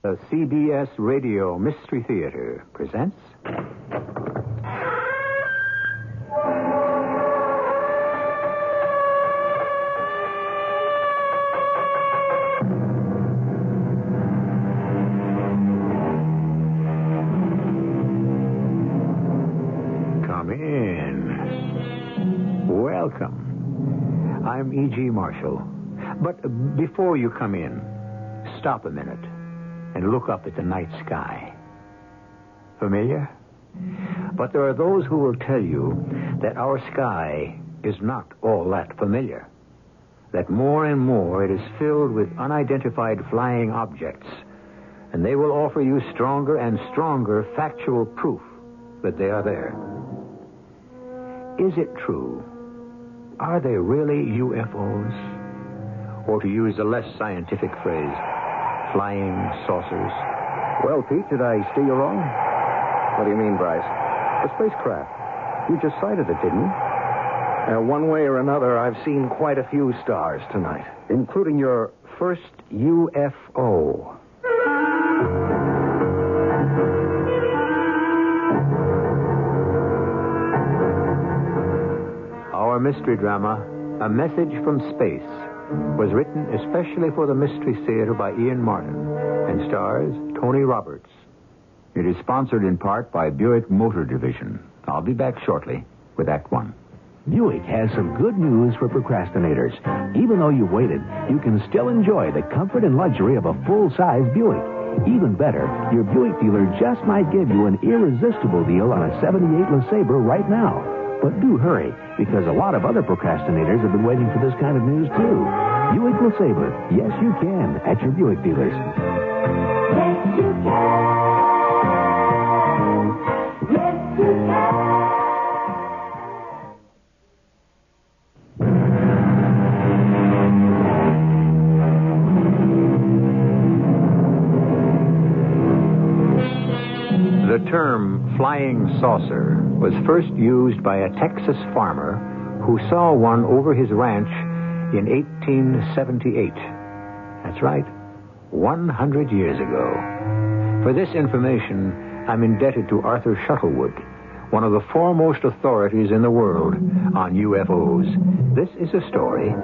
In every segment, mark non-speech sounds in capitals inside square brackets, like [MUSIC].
The CBS Radio Mystery Theater presents. Come in. Welcome. I'm E.G. Marshall. But before you come in, stop a minute and look up at the night sky. Familiar? But there are those who will tell you that our sky is not all that familiar. That more and more it is filled with unidentified flying objects, and they will offer you stronger and stronger factual proof that they are there. Is it true? Are they really UFOs? Or to use a less scientific phrase, flying saucers? Well, Pete, did I steer you wrong? What do you mean, Bryce? A spacecraft. You just sighted it, didn't you? Now, one way or another, I've seen quite a few stars tonight. Including your first UFO. Our mystery drama, A Message from Space, was written especially for the Mystery Theater by Ian Martin and stars Tony Roberts. It is sponsored in part by Buick Motor Division. I'll be back shortly with Act One. Buick has some good news for procrastinators. Even though you waited, you can still enjoy the comfort and luxury of a full-size Buick. Even better, your Buick dealer just might give you an irresistible deal on a 78 LeSabre right now. But do hurry, because a lot of other procrastinators have been waiting for this kind of news too. Buick LeSabre, yes you can, at your Buick dealers. Yes, you can. Yes, you can. The term flying saucer was first used by a Texas farmer who saw one over his ranch in 1878. That's right. 100 years ago. For this information, I'm indebted to Arthur Shuttlewood, one of the foremost authorities in the world on UFOs. This is a story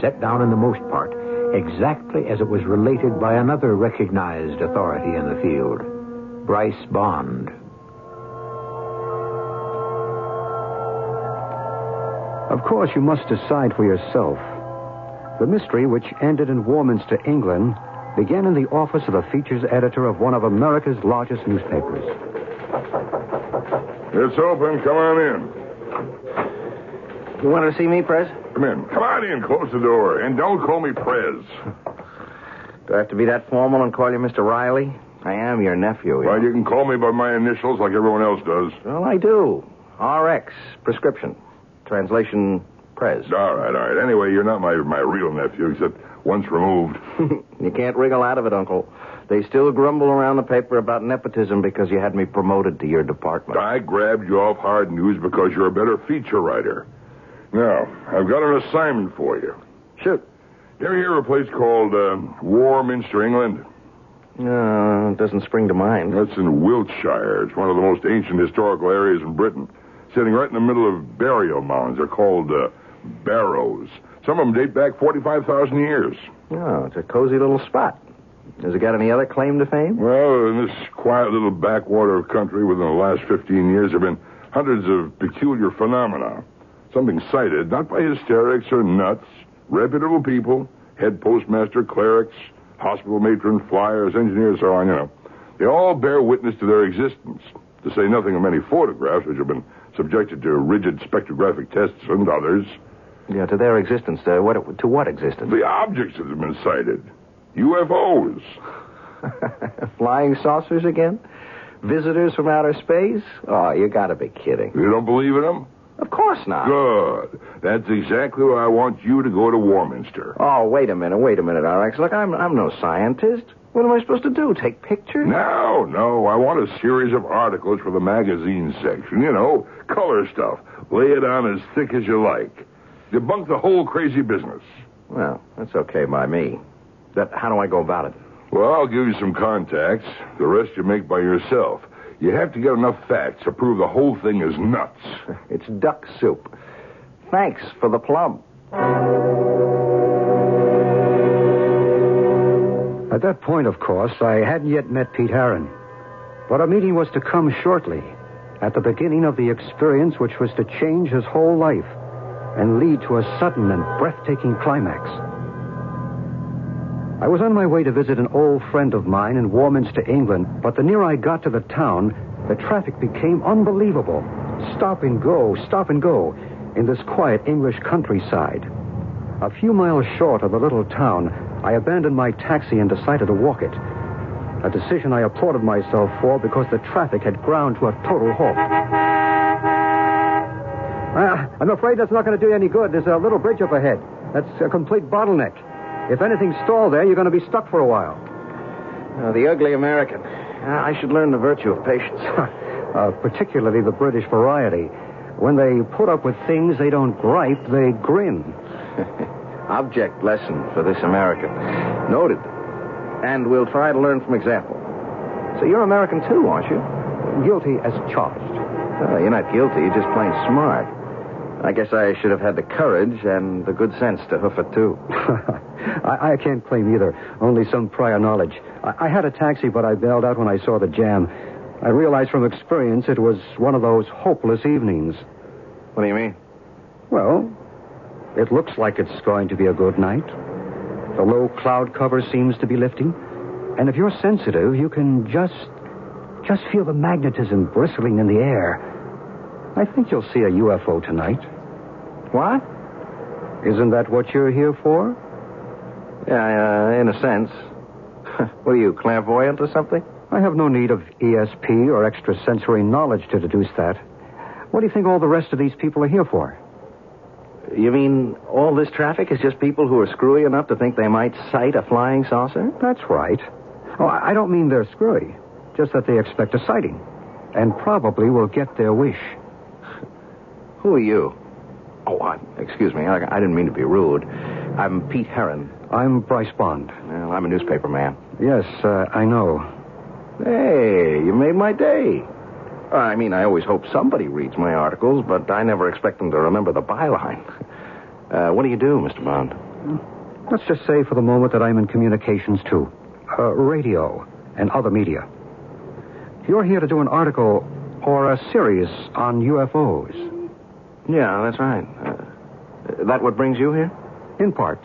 set down in the most part exactly as it was related by another recognized authority in the field, Bryce Bond. Of course, you must decide for yourself. The mystery, which ended in Warminster, England, began in the office of the features editor of one of America's largest newspapers. It's open. Come on in. You want to see me, Prez? Come in. Come on in. Close the door. And don't call me Prez. [LAUGHS] Do I have to be that formal and call you Mr. Riley? I am your nephew. you Well, know. you can call me by my initials like everyone else does. Well, I do. RX, prescription. Translation, Prez. All right, all right. Anyway, you're not my, my real nephew, except once removed. [LAUGHS] you can't wriggle out of it, Uncle. They still grumble around the paper about nepotism because you had me promoted to your department. I grabbed you off hard news because you're a better feature writer. Now, I've got an assignment for you. Shoot. You ever hear of a place called uh, Warminster, England? No, it doesn't spring to mind. That's in Wiltshire. It's one of the most ancient historical areas in Britain. Sitting right in the middle of burial mounds. They're called uh, barrows. Some of them date back 45,000 years. Oh, it's a cozy little spot. Has it got any other claim to fame? Well, in this quiet little backwater of country within the last 15 years, there have been hundreds of peculiar phenomena. Something sighted, not by hysterics or nuts, reputable people, head postmaster, clerics, hospital matron, flyers, engineers, so on, you know. They all bear witness to their existence, to say nothing of many photographs which have been subjected to rigid spectrographic tests and others. Yeah, to their existence. Uh, what, to what existence? The objects that have been sighted UFOs. [LAUGHS] Flying saucers again? Visitors from outer space? Oh, you gotta be kidding. You don't believe in them? Of course not. Good. That's exactly why I want you to go to Warminster. Oh, wait a minute, wait a minute, RX. Look, I'm, I'm no scientist. What am I supposed to do? Take pictures? No, no. I want a series of articles for the magazine section. You know, color stuff. Lay it on as thick as you like. Debunk the whole crazy business. Well, that's okay by me. That, how do I go about it? Well, I'll give you some contacts. The rest you make by yourself. You have to get enough facts to prove the whole thing is nuts. [LAUGHS] It's duck soup. Thanks for the plum. At that point, of course, I hadn't yet met Pete Heron. But our meeting was to come shortly, at the beginning of the experience which was to change his whole life and lead to a sudden and breathtaking climax. I was on my way to visit an old friend of mine in Warminster, England, but the nearer I got to the town, the traffic became unbelievable. Stop and go, stop and go, in this quiet English countryside. A few miles short of the little town, I abandoned my taxi and decided to walk it. A decision I applauded myself for because the traffic had ground to a total halt. Uh, I'm afraid that's not going to do you any good. There's a little bridge up ahead. That's a complete bottleneck. If anything's stalled there, you're going to be stuck for a while. the ugly American. Uh, I should learn the virtue of patience. [LAUGHS] uh, particularly the British variety. When they put up with things, they don't gripe, they grin. [LAUGHS] Object lesson for this American. Noted. And we'll try to learn from example. So you're American too, aren't you? Guilty as charged. Oh, you're not guilty, you're just plain smart. I guess I should have had the courage and the good sense to hoof it, too. [LAUGHS] I, I can't claim either, only some prior knowledge. I, I had a taxi, but I bailed out when I saw the jam. I realized from experience it was one of those hopeless evenings. What do you mean? Well, it looks like it's going to be a good night. The low cloud cover seems to be lifting. And if you're sensitive, you can just just feel the magnetism bristling in the air. I think you'll see a UFO tonight. What? Isn't that what you're here for? Yeah, uh, in a sense. [LAUGHS] what are you, clairvoyant or something? I have no need of ESP or extrasensory knowledge to deduce that. What do you think all the rest of these people are here for? You mean all this traffic is just people who are screwy enough to think they might sight a flying saucer? That's right. Oh, I don't mean they're screwy, just that they expect a sighting, and probably will get their wish. [LAUGHS] Who are you? Oh, I, excuse me. I, I didn't mean to be rude. I'm Pete Heron. I'm Bryce Bond. Well, I'm a newspaper man. Yes, uh, I know. Hey, you made my day. I mean, I always hope somebody reads my articles, but I never expect them to remember the byline. Uh, what do you do, Mr. Bond? Let's just say for the moment that I'm in communications, too. Uh, radio and other media. You're here to do an article or a series on UFOs. Yeah, that's right. Uh, that what brings you here? In part.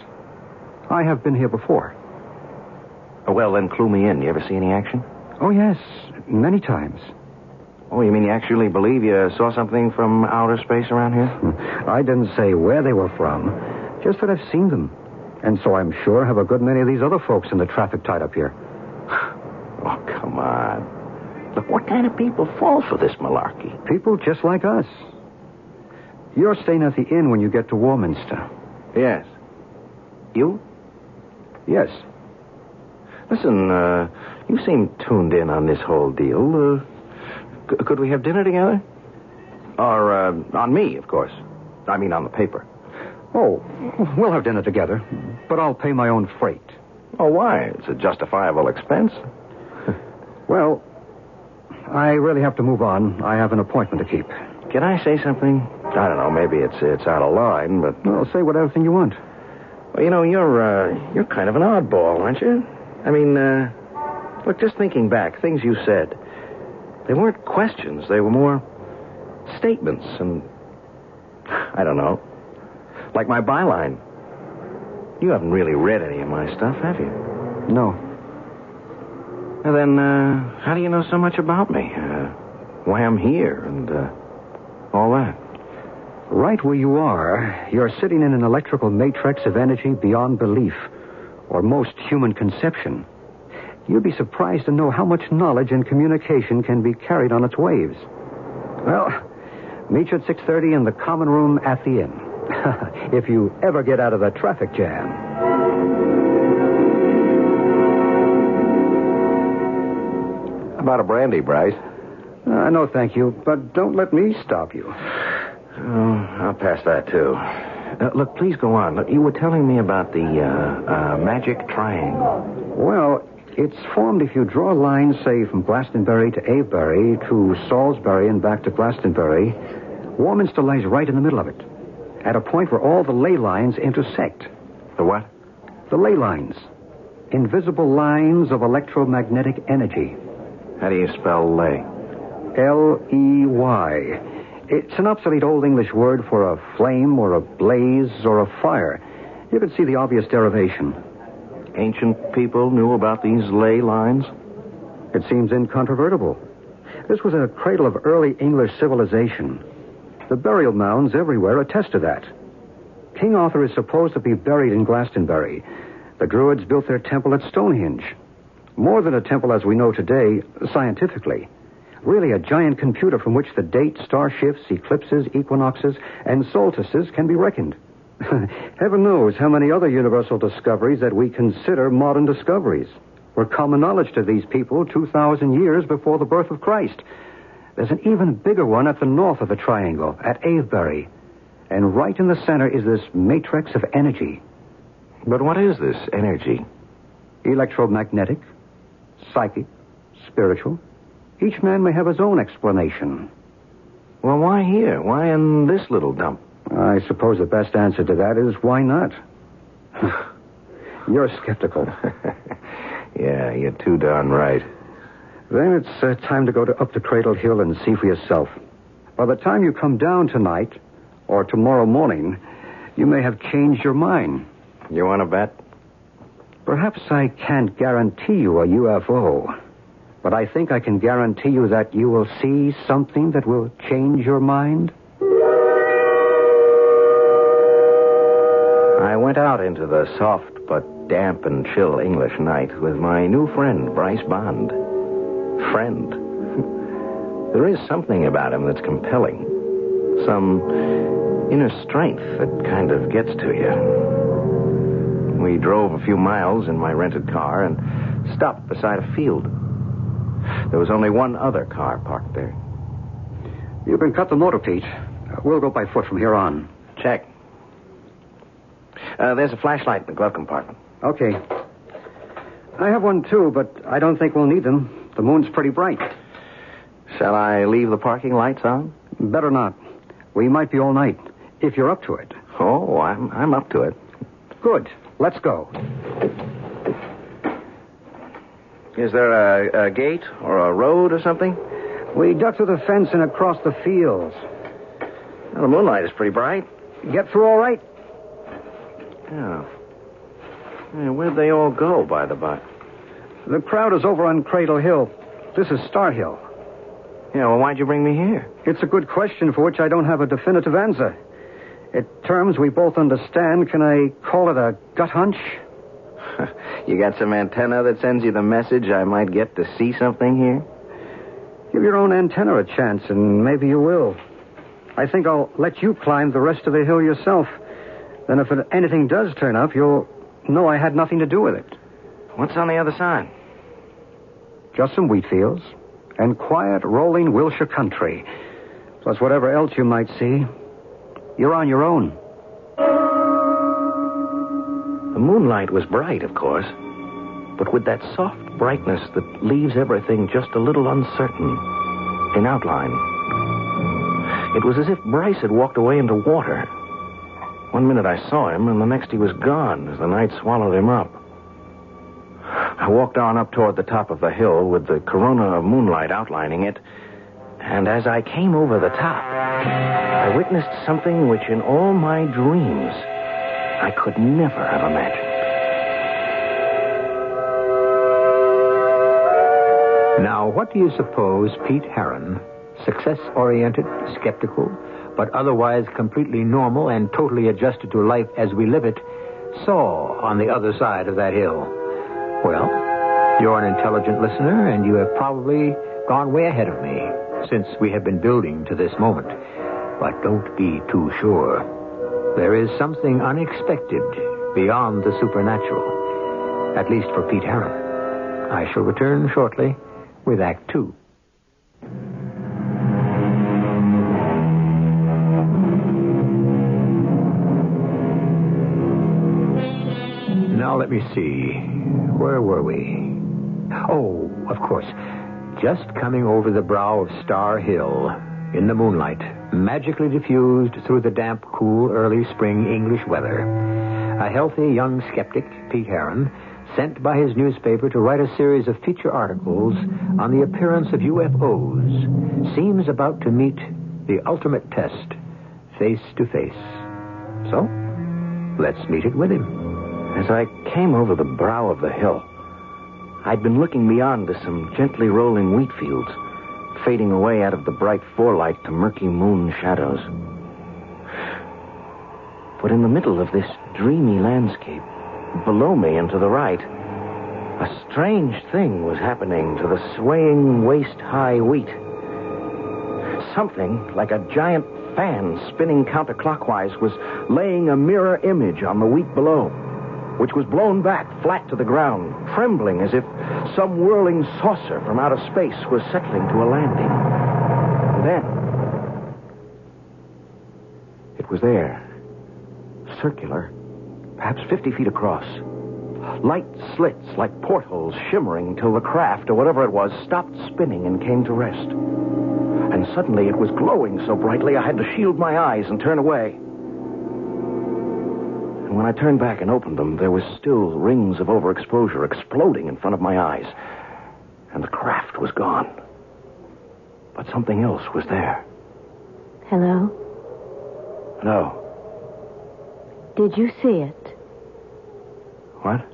I have been here before. Oh, well, then clue me in. You ever see any action? Oh, yes. Many times. Oh, you mean you actually believe you saw something from outer space around here? I didn't say where they were from, just that I've seen them. And so I'm sure have a good many of these other folks in the traffic tied up here. [SIGHS] Oh, come on. Look, what kind of people fall for this malarkey? People just like us. You're staying at the inn when you get to Warminster. Yes. You? Yes. Listen, uh, you seem tuned in on this whole deal. Uh, c- could we have dinner together? Or, uh, on me, of course. I mean, on the paper. Oh, we'll have dinner together, but I'll pay my own freight. Oh, why? It's a justifiable expense. [LAUGHS] Well, I really have to move on. I have an appointment to keep. Can I say something? I don't know. Maybe it's it's out of line, but Well, say whatever thing you want. well, you know, you're uh, you're kind of an oddball, aren't you? I mean, uh, look, just thinking back, things you said, they weren't questions. They were more statements, and I don't know, like my byline. You haven't really read any of my stuff, have you? No. Then, uh, how do you know so much about me? Uh, why I'm here and uh, all that? Right where you are, you're sitting in an electrical matrix of energy beyond belief, or most human conception. You'd be surprised to know how much knowledge and communication can be carried on its waves. Well, meet you at 6.30 in the common room at the inn. [LAUGHS] if you ever get out of the traffic jam. How about a brandy, Bryce? Uh, no, thank you, but don't let me stop you. Oh, I'll pass that, too. Uh, look, please go on. Look, you were telling me about the uh, uh, magic triangle. Well, it's formed if you draw a line, say, from Glastonbury to Avebury to Salisbury and back to Glastonbury. Warminster lies right in the middle of it, at a point where all the ley lines intersect. The what? The ley lines. Invisible lines of electromagnetic energy. How do you spell lay? L E Y. It's an obsolete Old English word for a flame or a blaze or a fire. You can see the obvious derivation. Ancient people knew about these ley lines? It seems incontrovertible. This was a cradle of early English civilization. The burial mounds everywhere attest to that. King Arthur is supposed to be buried in Glastonbury. The Druids built their temple at Stonehenge. More than a temple as we know today, scientifically. Really a giant computer from which the date, star shifts, eclipses, equinoxes, and solstices can be reckoned. [LAUGHS] Heaven knows how many other universal discoveries that we consider modern discoveries were common knowledge to these people 2,000 years before the birth of Christ. There's an even bigger one at the north of the triangle, at Avebury. And right in the center is this matrix of energy. But what is this energy? Electromagnetic, psychic, spiritual. Each man may have his own explanation. Well, why here? Why in this little dump? I suppose the best answer to that is why not? [SIGHS] You're skeptical. [LAUGHS] yeah, you're too darn right. Then it's uh, time to go to up the Cradle Hill and see for yourself. By the time you come down tonight, or tomorrow morning, you may have changed your mind. You want to bet? Perhaps I can't guarantee you a UFO, but I think I can guarantee you that you will see something that will change your mind. I went out into the soft but damp and chill English night with my new friend, Bryce Bond. Friend. [LAUGHS] there is something about him that's compelling. Some inner strength that kind of gets to you. We drove a few miles in my rented car and stopped beside a field. There was only one other car parked there. You can cut the motor, Pete. We'll go by foot from here on. Check. Uh, there's a flashlight in the glove compartment. Okay. I have one too, but I don't think we'll need them. The moon's pretty bright. Shall I leave the parking lights on? Better not. We might be all night, if you're up to it. Oh, I'm, I'm up to it. Good. Let's go. Is there a, a gate or a road or something? We duck through the fence and across the fields. Well, the moonlight is pretty bright. Get through all right? Yeah. Yeah, where'd they all go, by the by? The crowd is over on Cradle Hill. This is Star Hill. Yeah, well, why'd you bring me here? It's a good question for which I don't have a definitive answer. In terms we both understand, can I call it a gut hunch? [LAUGHS] you got some antenna that sends you the message I might get to see something here? Give your own antenna a chance, and maybe you will. I think I'll let you climb the rest of the hill yourself. Then, if anything does turn up, you'll know I had nothing to do with it. What's on the other side? Just some wheat fields and quiet, rolling Wiltshire country, plus whatever else you might see. You're on your own. The moonlight was bright, of course, but with that soft brightness that leaves everything just a little uncertain in outline. It was as if Bryce had walked away into water. One minute I saw him, and the next he was gone as the night swallowed him up. I walked on up toward the top of the hill with the corona of moonlight outlining it, and as I came over the top, I witnessed something which in all my dreams I could never have imagined. Now, what do you suppose Pete Heron, success oriented, skeptical, but otherwise completely normal and totally adjusted to life as we live it, saw on the other side of that hill? Well, you're an intelligent listener, and you have probably gone way ahead of me since we have been building to this moment. But don't be too sure. There is something unexpected beyond the supernatural, at least for Pete Heron. I shall return shortly with Act Two. Let me see. Where were we? Oh, of course. Just coming over the brow of Star Hill in the moonlight, magically diffused through the damp, cool, early spring English weather. A healthy young skeptic, Pete Heron, sent by his newspaper to write a series of feature articles on the appearance of UFOs, seems about to meet the ultimate test, face to face. So, let's meet it with him. As I came over the brow of the hill, I'd been looking beyond to some gently rolling wheat fields, fading away out of the bright forelight to murky moon shadows. But in the middle of this dreamy landscape, below me and to the right, a strange thing was happening to the swaying waist high wheat. Something like a giant fan spinning counterclockwise was laying a mirror image on the wheat below, which was blown back flat to the ground, trembling as if some whirling saucer from outer space was settling to a landing. And then, it was there, circular, perhaps 50 feet across. Light slits like portholes shimmering till the craft, or whatever it was, stopped spinning and came to rest. And suddenly it was glowing so brightly I had to shield my eyes and turn away. And when I turned back and opened them, there were still rings of overexposure exploding in front of my eyes. And the craft was gone. But something else was there. Hello? No. Did you see it? What?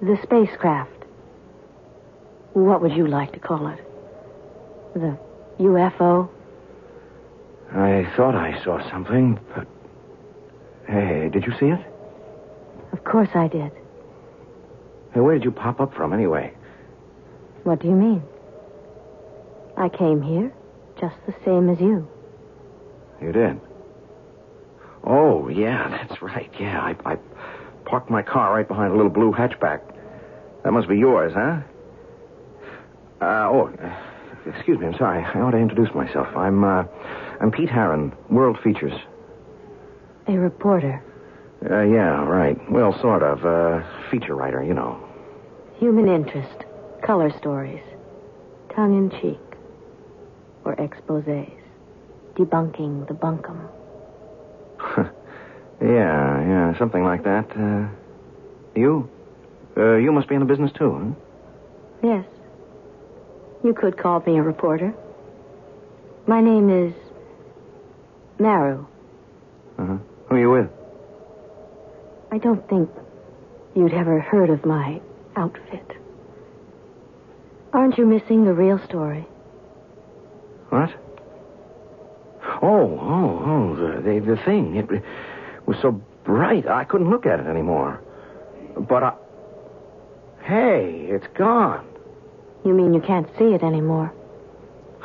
The spacecraft. What would you like to call it? The UFO? I thought I saw something, but. Hey, did you see it? Of course I did. Hey, where did you pop up from, anyway? What do you mean? I came here just the same as you. You did? Oh, yeah, that's right. Yeah, I, I parked my car right behind a little blue hatchback. That must be yours, huh? Uh, oh, excuse me. I'm sorry. I ought to introduce myself. I'm, uh, I'm Pete Heron, World Features. A reporter. Uh, yeah, right. Well, sort of. Uh, feature writer, you know. human interest, color stories, tongue in cheek, or exposés, debunking the bunkum. [LAUGHS] yeah, yeah, something like that. Uh, you? Uh, you must be in the business too, huh? Yes. You could call me a reporter. My name is Maru. Uh-huh. Who are you with? I don't think you'd ever heard of my outfit. Aren't you missing the real story? What? Oh, oh, oh, the, the, the thing. It was so bright, I couldn't look at it anymore. But I. Hey, it's gone. You mean you can't see it anymore? [LAUGHS]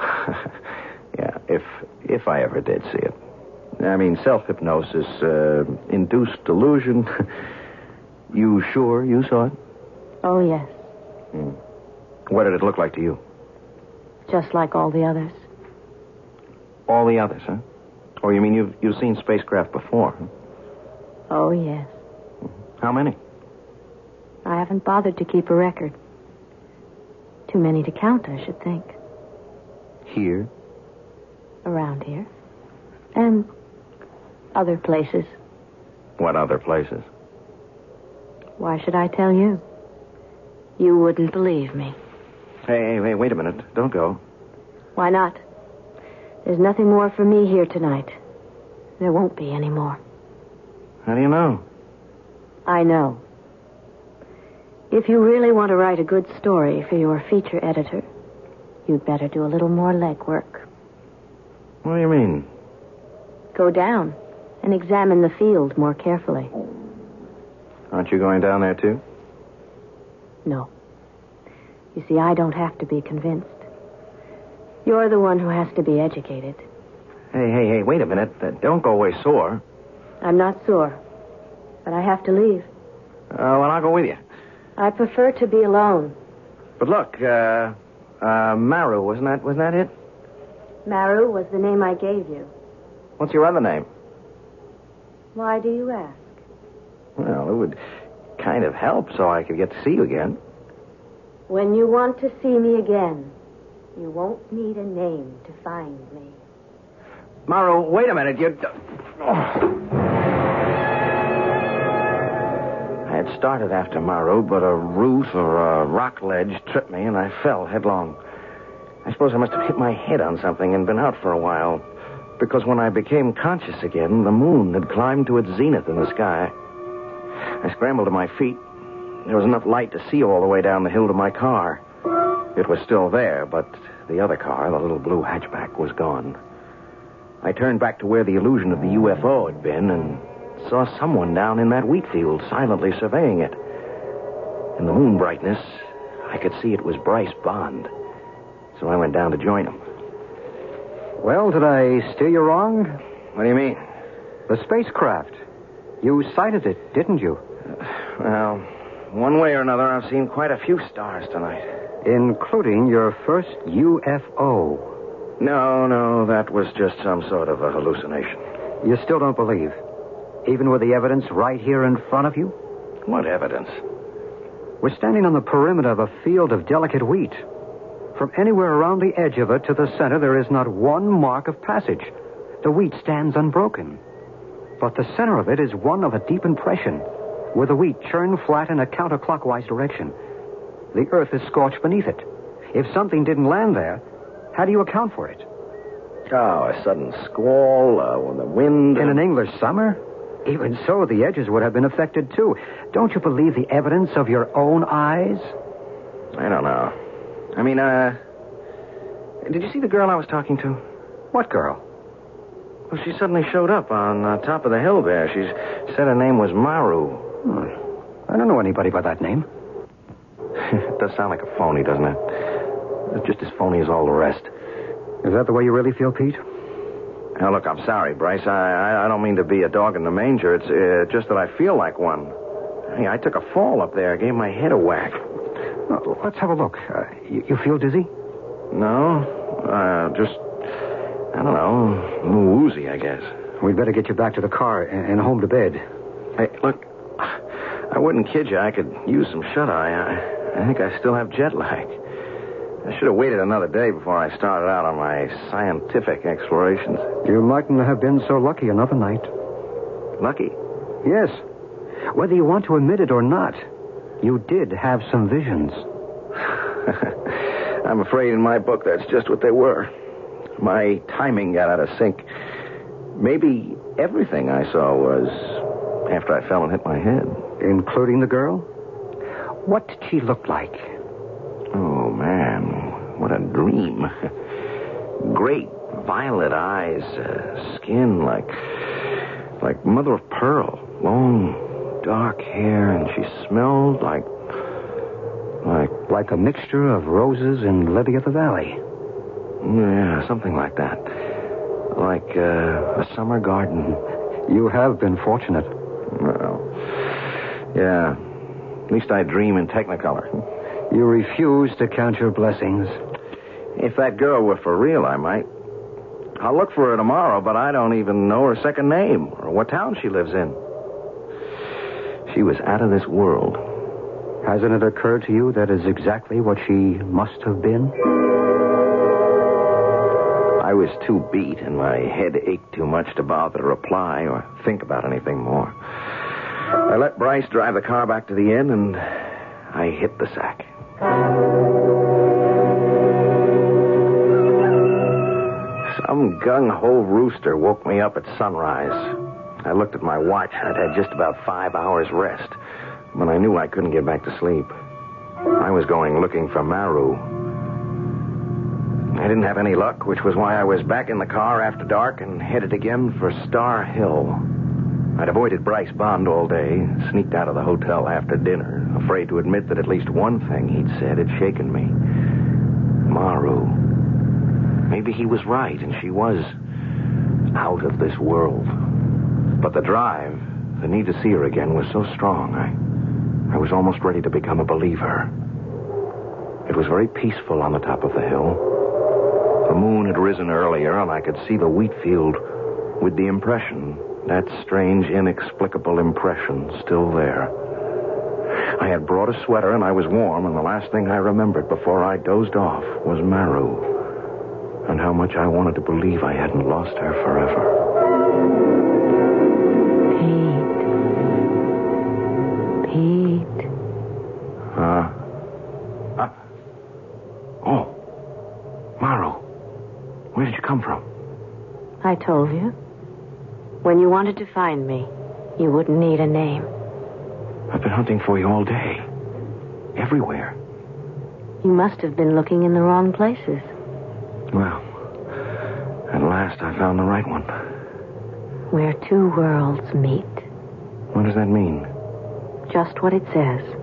yeah, if if I ever did see it. I mean, self hypnosis, uh, induced delusion. [LAUGHS] you sure you saw it? Oh, yes. Hmm. What did it look like to you? Just like all the others. All the others, huh? Oh, you mean you've, you've seen spacecraft before? Huh? Oh, yes. How many? I haven't bothered to keep a record. Too many to count, I should think. Here? Around here. And other places. What other places? Why should I tell you? You wouldn't believe me. Hey, hey, hey, wait a minute. Don't go. Why not? There's nothing more for me here tonight. There won't be any more. How do you know? I know. If you really want to write a good story for your feature editor, you'd better do a little more legwork. What do you mean? Go down and examine the field more carefully. Aren't you going down there, too? No. You see, I don't have to be convinced. You're the one who has to be educated. Hey, hey, hey, wait a minute. Uh, don't go away sore. I'm not sore, but I have to leave. Uh, well, I'll go with you. I prefer to be alone. But look, uh, uh, Maru, wasn't that, wasn't that it? Maru was the name I gave you. What's your other name? Why do you ask? Well, it would kind of help so I could get to see you again. When you want to see me again, you won't need a name to find me. Maru, wait a minute. You. Oh. I had started after Maru, but a root or a rock ledge tripped me, and I fell headlong. I suppose I must have hit my head on something and been out for a while, because when I became conscious again, the moon had climbed to its zenith in the sky. I scrambled to my feet. There was enough light to see all the way down the hill to my car. It was still there, but the other car, the little blue hatchback, was gone. I turned back to where the illusion of the UFO had been and saw someone down in that wheat field silently surveying it. In the moon brightness, I could see it was Bryce Bond. So I went down to join him. Well, did I steer you wrong? What do you mean? The spacecraft. You sighted it, didn't you? Well, one way or another, I've seen quite a few stars tonight. Including your first UFO. No, no, that was just some sort of a hallucination. You still don't believe? Even with the evidence right here in front of you? What evidence? We're standing on the perimeter of a field of delicate wheat. From anywhere around the edge of it to the center, there is not one mark of passage. The wheat stands unbroken. But the center of it is one of a deep impression, where the wheat churned flat in a counterclockwise direction. The earth is scorched beneath it. If something didn't land there, how do you account for it? Oh, a sudden squall, uh, when the wind. In an English summer? Even so, the edges would have been affected too. Don't you believe the evidence of your own eyes? I don't know. I mean, uh. Did you see the girl I was talking to? What girl? Well, she suddenly showed up on uh, top of the hill there. She said her name was Maru. Hmm. I don't know anybody by that name. it [LAUGHS] does sound like a phony, doesn't it? It's just as phony as all the rest. Is that the way you really feel, Pete? Now, look, I'm sorry, Bryce. I, I, I don't mean to be a dog in the manger. It's uh, just that I feel like one. Hey, I took a fall up there. I gave my head a whack. Well, let's have a look. Uh, you, you, feel dizzy? No. Uh, just, I don't know, woozy, I guess. We'd better get you back to the car and, and home to bed. Hey, look, I wouldn't kid you. I could use some shut eye. I, I think I still have jet lag. I should have waited another day before I started out on my scientific explorations. You mightn't have been so lucky another night. Lucky? Yes. Whether you want to admit it or not, you did have some visions. [LAUGHS] I'm afraid in my book that's just what they were. My timing got out of sync. Maybe everything I saw was after I fell and hit my head. Including the girl? What did she look like? Oh, man. What a dream. Great violet eyes, uh, skin like like mother of pearl, long dark hair, and she smelled like like Like a mixture of roses and lily of the valley. yeah, something like that. Like uh, a summer garden. You have been fortunate. Well, yeah. At least I dream in Technicolor. You refuse to count your blessings. If that girl were for real, I might. I'll look for her tomorrow, but I don't even know her second name or what town she lives in. She was out of this world. Hasn't it occurred to you that is exactly what she must have been? I was too beat and my head ached too much to bother to reply or think about anything more. I let Bryce drive the car back to the inn and I hit the sack. Some gung ho rooster woke me up at sunrise. I looked at my watch. I'd had just about five hours rest, but I knew I couldn't get back to sleep. I was going looking for Maru. I didn't have any luck, which was why I was back in the car after dark and headed again for Star Hill. I'd avoided Bryce Bond all day, sneaked out of the hotel after dinner, afraid to admit that at least one thing he'd said had shaken me. Maru. Maybe he was right, and she was out of this world. But the drive, the need to see her again, was so strong, I, I was almost ready to become a believer. It was very peaceful on the top of the hill. The moon had risen earlier, and I could see the wheat field with the impression, that strange, inexplicable impression, still there. I had brought a sweater, and I was warm, and the last thing I remembered before I dozed off was Maru, and how much I wanted to believe I hadn't lost her forever. Uh. uh oh. Maru. Where did you come from? I told you. When you wanted to find me, you wouldn't need a name. I've been hunting for you all day. Everywhere. You must have been looking in the wrong places. Well, at last I found the right one. Where two worlds meet. What does that mean? Just what it says.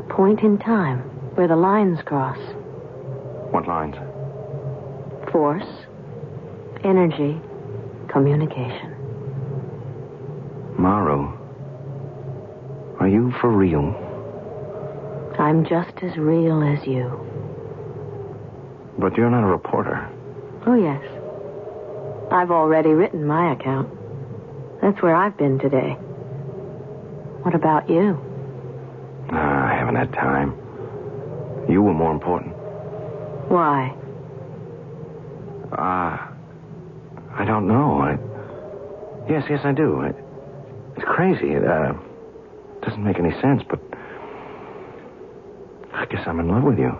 A point in time where the lines cross. What lines? Force, energy, communication. Maru. Are you for real? I'm just as real as you. But you're not a reporter. Oh, yes. I've already written my account. That's where I've been today. What about you? Ah, I haven't had time. You were more important. Why? Ah, I don't know. I... Yes, yes, I do. I... It's crazy. It uh, doesn't make any sense, but I guess I'm in love with you.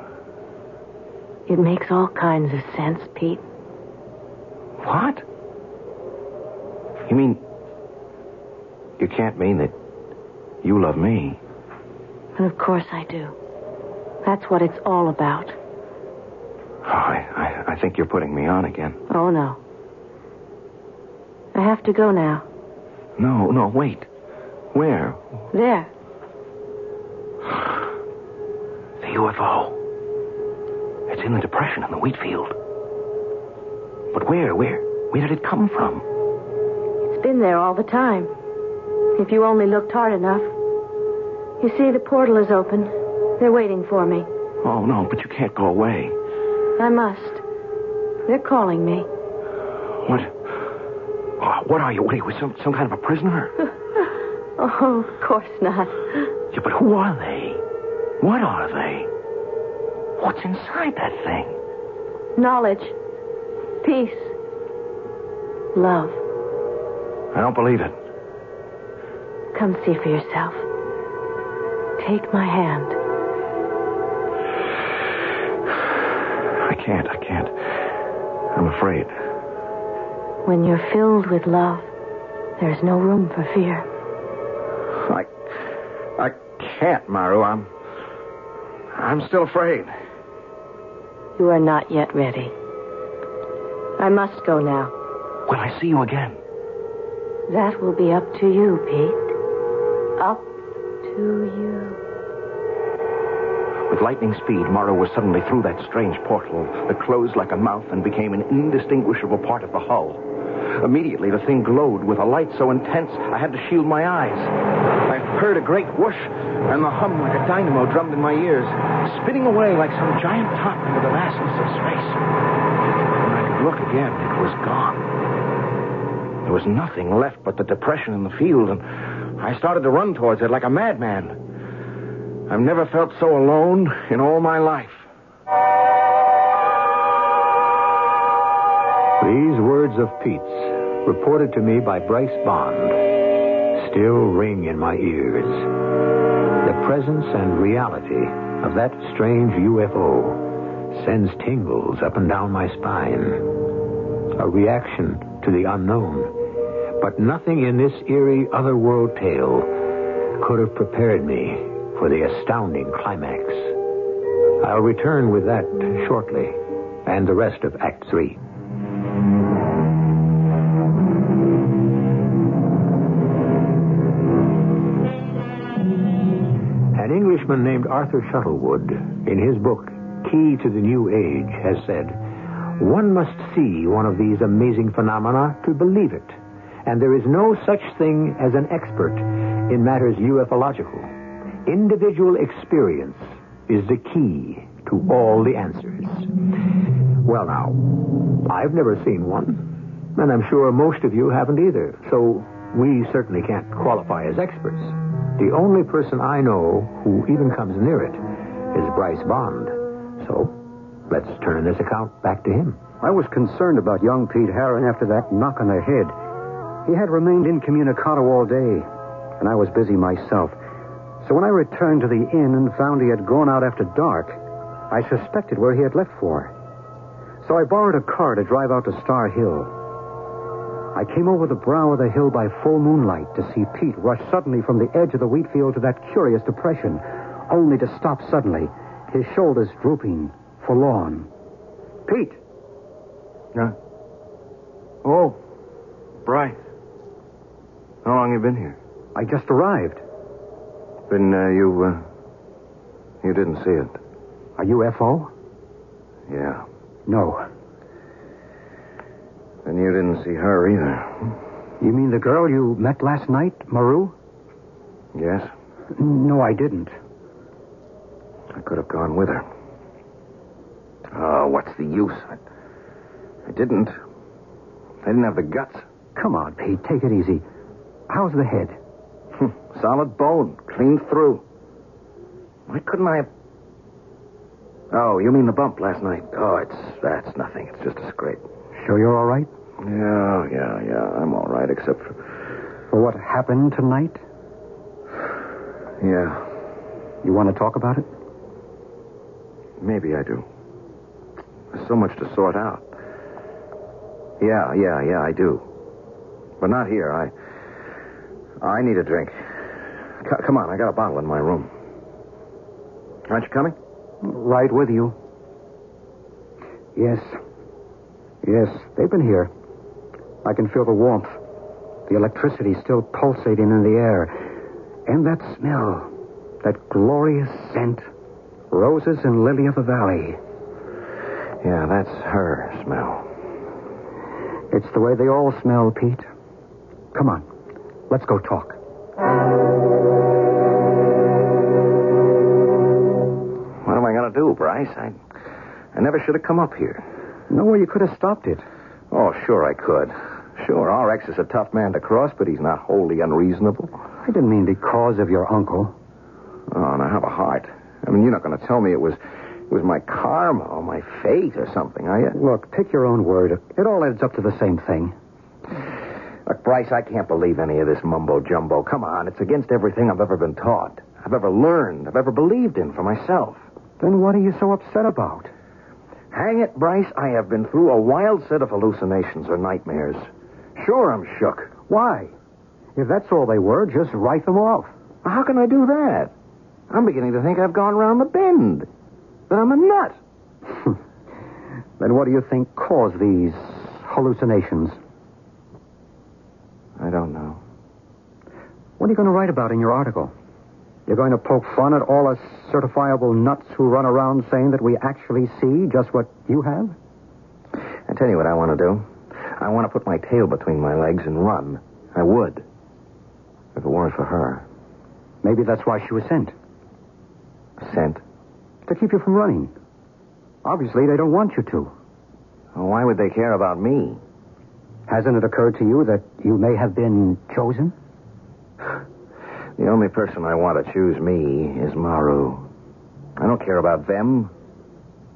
It makes all kinds of sense, Pete. What? You mean you can't mean that you love me? And of course I do. That's what it's all about. Oh, I, I, I think you're putting me on again. Oh, no. I have to go now. No, no, wait. Where? There. [SIGHS] The UFO. It's in the depression in the wheat field. But where, where, where did it come from? It's been there all the time. If you only looked hard enough. You see, the portal is open. They're waiting for me. Oh, no, but you can't go away. I must. They're calling me. What? Oh, what are you? What are you, some, some kind of a prisoner? [LAUGHS] Oh, of course not. yeah, but who are they? What are they? What's inside that thing? Knowledge. Peace. Love. I don't believe it. Come see for yourself. Take my hand. I can't, I can't. I'm afraid. When you're filled with love, there's no room for fear. I. I can't, Maru. I'm. I'm still afraid. You are not yet ready. I must go now. Will I see you again? That will be up to you, Pete. To you. With lightning speed, Maru was suddenly through that strange portal that closed like a mouth and became an indistinguishable part of the hull. Immediately, the thing glowed with a light so intense I had to shield my eyes. I heard a great whoosh, and the hum like a dynamo drummed in my ears, spinning away like some giant top into the vastness of space. When I could look again, it was gone. There was nothing left but the depression in the field, and I started to run towards it like a madman. I've never felt so alone in all my life. These words of Pete's, reported to me by Bryce Bond, still ring in my ears. The presence and reality of that strange UFO sends tingles up and down my spine. A reaction to the unknown. But nothing in this eerie otherworld tale could have prepared me for the astounding climax. I'll return with that shortly, and the rest of Act Three. An Englishman named Arthur Shuttlewood, in his book Key to the New Age, has said, One must see one of these amazing phenomena to believe it, and there is no such thing as an expert in matters ufological. Individual experience is the key to all the answers. Well, now, I've never seen one, and I'm sure most of you haven't either, so we certainly can't qualify as experts. The only person I know who even comes near it is Bryce Bond. So, let's turn this account back to him. I was concerned about young Pete Heron after that knock on the head. He had remained incommunicado all day, and I was busy myself. So when I returned to the inn and found he had gone out after dark, I suspected where he had left for. So I borrowed a car to drive out to Star Hill. I came over the brow of the hill by full moonlight to see Pete rush suddenly from the edge of the wheat field to that curious depression, only to stop suddenly, his shoulders drooping, forlorn. Pete! Yeah? Oh, Bryce. How long have you been here? I just arrived. Then uh, you, uh, you didn't see it. A UFO? Yeah. No. Then you didn't see her either. You mean the girl you met last night, Maru? Yes? No, I didn't. I could have gone with her. Oh, what's the use? I, I didn't. I didn't have the guts. Come on, Pete. Take it easy. How's the head? Hmm, solid bone, clean through. Why couldn't I have... Oh, you mean the bump last night? Oh, it's that's nothing. It's just a scrape. Sure you're all right? Yeah, yeah, yeah. I'm all right, except for... For what happened tonight? Yeah, You want to talk about it? maybe I do. There's so much to sort out. Yeah, yeah, yeah, I do. But not here. I... I need a drink. C- come on, I got a bottle in my room. Aren't you coming? Right with you. Yes. Yes, they've been here. I can feel the warmth. The electricity still pulsating in the air. And that smell. That glorious scent. Roses and lily of the valley. Yeah, that's her smell. It's the way they all smell, Pete. Come on. Let's go talk. What am I going to do, Bryce? I, I never should have come up here. No way you could have stopped it. Oh, sure I could. Sure, RX is a tough man to cross, but he's not wholly unreasonable. I didn't mean because of your uncle. Oh, and I have a heart. I mean, you're not going to tell me it was it was my karma or my fate or something, are you? Look, pick your own word. It all adds up to the same thing. Look, Bryce, I can't believe any of this mumbo jumbo. Come on, it's against everything I've ever been taught, I've ever learned, I've ever believed in for myself. Then what are you so upset about? Hang it, Bryce, I have been through a wild set of hallucinations or nightmares. Sure, I'm shook. Why? If that's all they were, just write them off. How can I do that? I'm beginning to think I've gone round the bend. That I'm a nut. [LAUGHS] Then what do you think caused these hallucinations? I don't know. What are you going to write about in your article? You're going to poke fun at all us certifiable nuts who run around saying that we actually see just what you have? I tell you what I want to do. I want to put my tail between my legs and run. I would. If it weren't for her. Maybe that's why she was sent. Sent. To keep you from running. Obviously, they don't want you to. Well, why would they care about me? Hasn't it occurred to you that you may have been chosen? The only person I want to choose me is Maru. I don't care about them.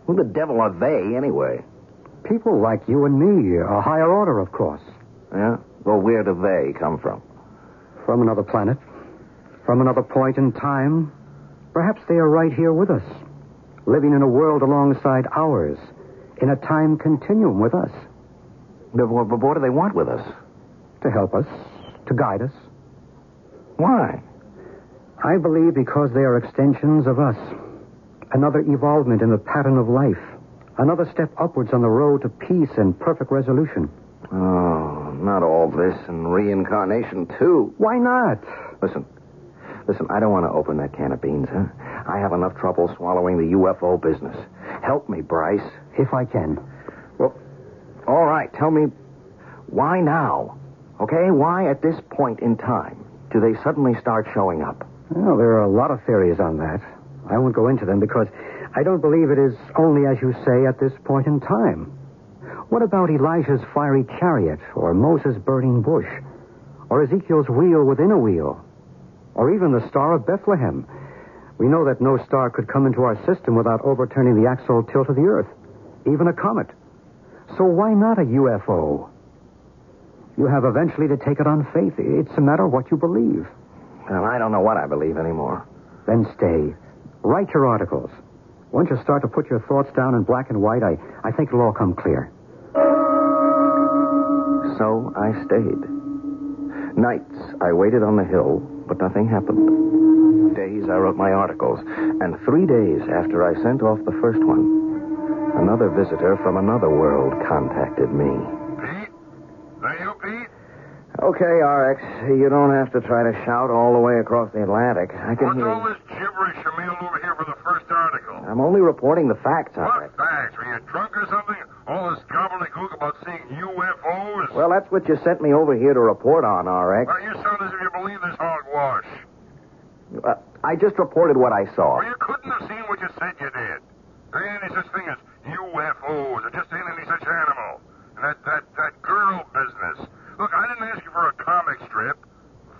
Who the devil are they, anyway? People like you and me, a higher order, of course. Yeah? Well, where do they come from? From another planet. From another point in time. Perhaps they are right here with us, living in a world alongside ours, in a time continuum with us. But what, what do they want with us? To help us, to guide us. Why? I believe because they are extensions of us. Another evolvement in the pattern of life. Another step upwards on the road to peace and perfect resolution. Oh, not all this and reincarnation, too. Why not? Listen. Listen, I don't want to open that can of beans, huh? I have enough trouble swallowing the UFO business. Help me, Bryce. If I can. Well, all right. Tell me, why now? Okay? Why at this point in time do they suddenly start showing up? Well, there are a lot of theories on that. I won't go into them because I don't believe it is only as you say at this point in time. What about Elijah's fiery chariot, or Moses' burning bush, or Ezekiel's wheel within a wheel, or even the Star of Bethlehem? We know that no star could come into our system without overturning the axial tilt of the Earth, even a comet. So why not a UFO? You have eventually to take it on faith. It's a matter of what you believe. Well, I don't know what I believe anymore. Then stay. Write your articles. Once you start to put your thoughts down in black and white, I, I think it'll all come clear. So I stayed. Nights I waited on the hill, but nothing happened. Days I wrote my articles, and three days after I sent off the first one, another visitor from another world contacted me. Pete? Are you Pete? Okay, RX, you don't have to try to shout all the way across the Atlantic. I can hear. What's hear. all this gibberish you mailed over here for the first article? I'm only reporting the facts, RX. What facts? Were you drunk or something? All this gobbledygook about seeing UFOs? Well, that's what you sent me over here to report on, RX. Well, you sound as if you believe this hogwash. Uh, I just reported what I saw. Well, you couldn't have seen what you said you did. There ain't any such thing as UFOs. There just ain't any such animal. And that, that, that girl business. Look, I didn't ask you for a comic strip.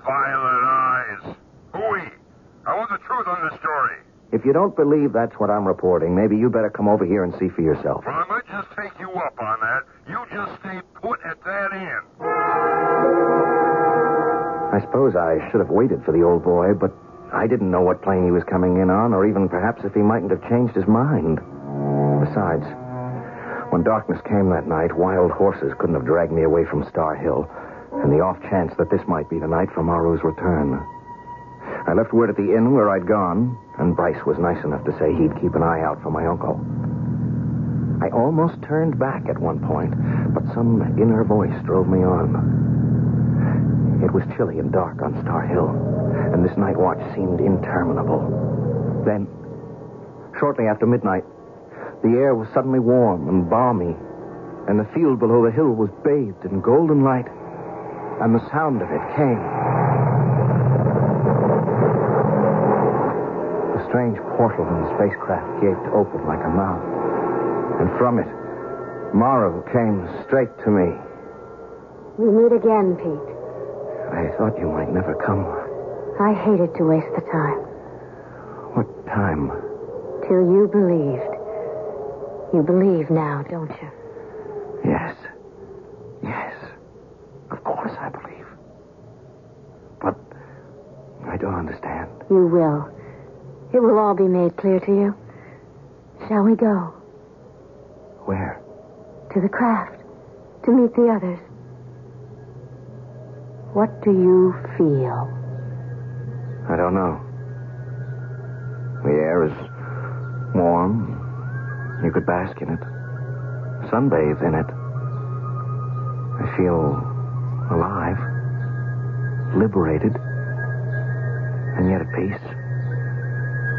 Violet eyes. Hooey. I want the truth on this story. If you don't believe that's what I'm reporting, maybe you better come over here and see for yourself. Well, I might just take you up on that. You just stay put at that end. I suppose I should have waited for the old boy, but I didn't know what plane he was coming in on, or even perhaps if he mightn't have changed his mind. Besides, when darkness came that night, wild horses couldn't have dragged me away from Star Hill, and the off chance that this might be the night for Maru's return. I left word at the inn where I'd gone, and Bryce was nice enough to say he'd keep an eye out for my uncle. I almost turned back at one point, but some inner voice drove me on. It was chilly and dark on Star Hill, and this night watch seemed interminable. Then, shortly after midnight, the air was suddenly warm and balmy, and the field below the hill was bathed in golden light, and the sound of it came. The strange portal in the spacecraft gaped open like a mouth, and from it, Maru came straight to me. We meet again, Pete. I thought you might never come. I hated to waste the time. What time? Till you believed. You believe now, don't you? Yes. Yes. Of course I believe. But I don't understand. You will. It will all be made clear to you. Shall we go? Where? To the craft. To meet the others. What do you feel? I don't know. The air is warm. You could bask in it, sunbathe in it. I feel alive, liberated, and yet at peace.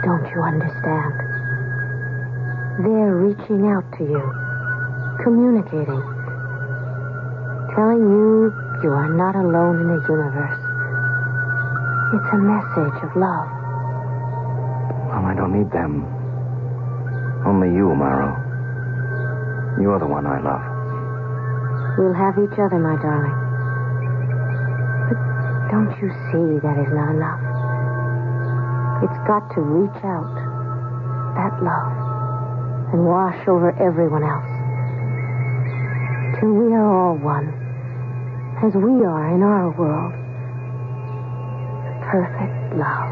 Don't you understand? They're reaching out to you, communicating, telling you you are not alone in the universe. It's a message of love. Well, I don't need them. Only you, Maru. You're the one I love. We'll have each other, my darling. But don't you see that is not enough? It's got to reach out, that love, and wash over everyone else. Till we are all one, as we are in our world. Perfect love.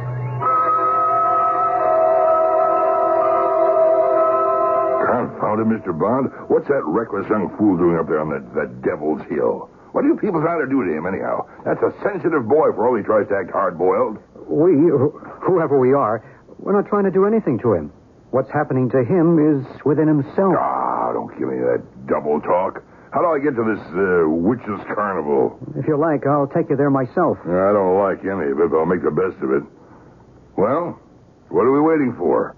Confound it, Mr. Bond. What's that reckless young fool doing up there on that, that devil's hill? What do you people trying to do to him, anyhow? That's a sensitive boy for all he tries to act hard-boiled. We, wh- whoever we are, we're not trying to do anything to him. What's happening to him is within himself. Ah, don't give me that double talk. How do I get to this uh, witches' carnival? If you like, I'll take you there myself. I don't like any of it, but I'll make the best of it. Well, what are we waiting for?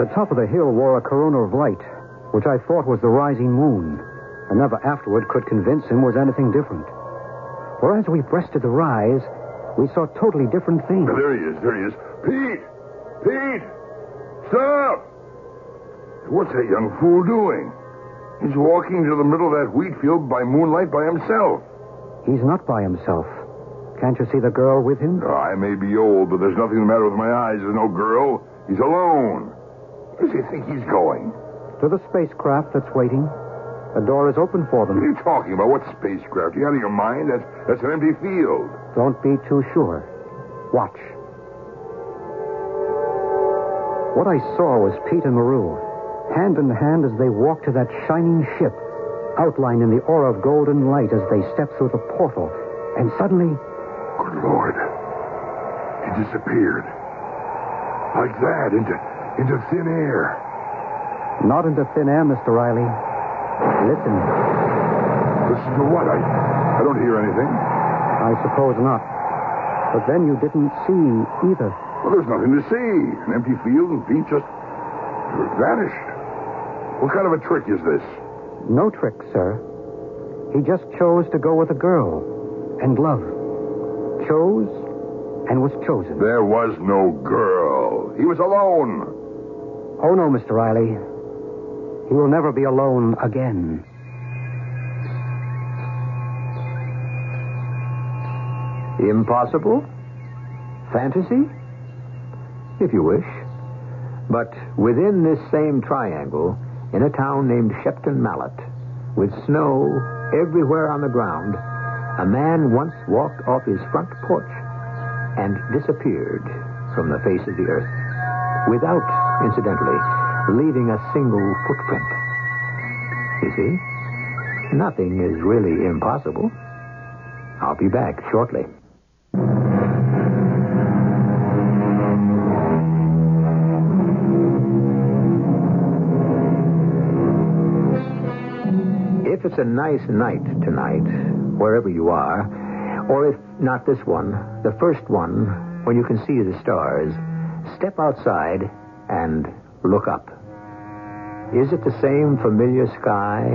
The top of the hill wore a corona of light, which I thought was the rising moon, and never afterward could convince him was anything different. For as we breasted the rise, we saw totally different things. There he is, there he is. Pete! Pete! Stop! What's that young fool doing? He's walking to the middle of that wheat field by moonlight by himself. He's not by himself. Can't you see the girl with him? Oh, I may be old, but there's nothing the matter with my eyes. There's no girl. He's alone. Where does he think he's going? To the spacecraft that's waiting. The door is open for them. What are you talking about? What spacecraft? You out of your mind? That's, that's an empty field. Don't be too sure. Watch. What I saw was Pete and Maru, hand in hand as they walked to that shining ship, outlined in the aura of golden light as they stepped through the portal. And suddenly, Good Lord. He disappeared. Like that, into, into thin air. not into thin air, Mr. Riley. Listen, Listen to what? I, I don't hear anything. I suppose not. But then you didn't see either. Well, there's nothing to see. An empty field and Pete just vanished. What kind of a trick is this? No trick, sir. He just chose to go with a girl and love. Chose and was chosen. There was no girl. He was alone. Oh, no, Mr. Riley. He will never be alone again. Impossible? Fantasy? If you wish. But within this same triangle, in a town named Shepton Mallet, with snow everywhere on the ground, a man once walked off his front porch and disappeared from the face of the earth without, incidentally, leaving a single footprint. You see? Nothing is really impossible. I'll be back shortly. If it's a nice night tonight, wherever you are, or if not this one, the first one, when you can see the stars, step outside and look up. Is it the same familiar sky,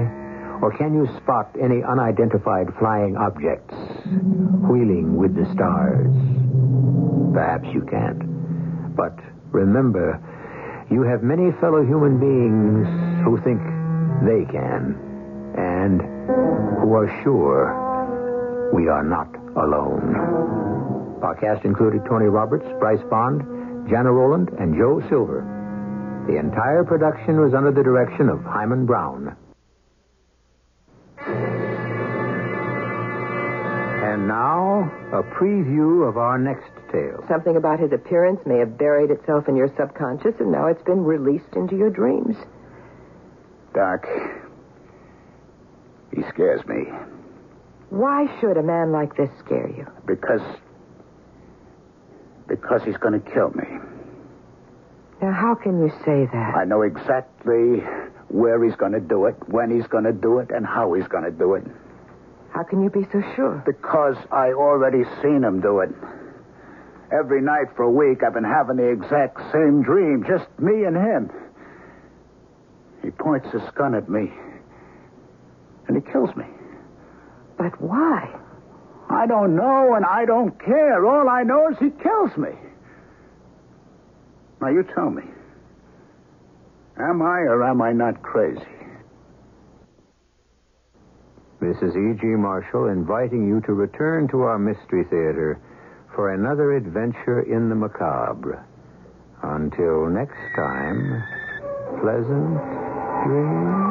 or can you spot any unidentified flying objects wheeling with the stars? Perhaps you can't. But remember, you have many fellow human beings who think they can, and who are sure we are not alone. Our cast included Tony Roberts, Bryce Bond, Jana Roland, and Joe Silver. The entire production was under the direction of Himan Brown. And now, a preview of our next tale. Something about his appearance may have buried itself in your subconscious, and now it's been released into your dreams. Doc, he scares me Why should a man like this scare you? because. because he's going to kill me. Now, how can you say that? I know exactly where he's going to do it, when he's going to do it, and how he's going to do it. How can you be so sure? Because I already seen him do it. Every night for a week, I've been having the exact same dream, just me and him. He points his gun at me, and he kills me. But why? I don't know, and I don't care. All I know is he kills me. Now, you tell me. Am I or am I not crazy? Mrs. E.G. Marshall inviting you to return to our Mystery Theater for another adventure in the macabre. Until next time, pleasant dreams.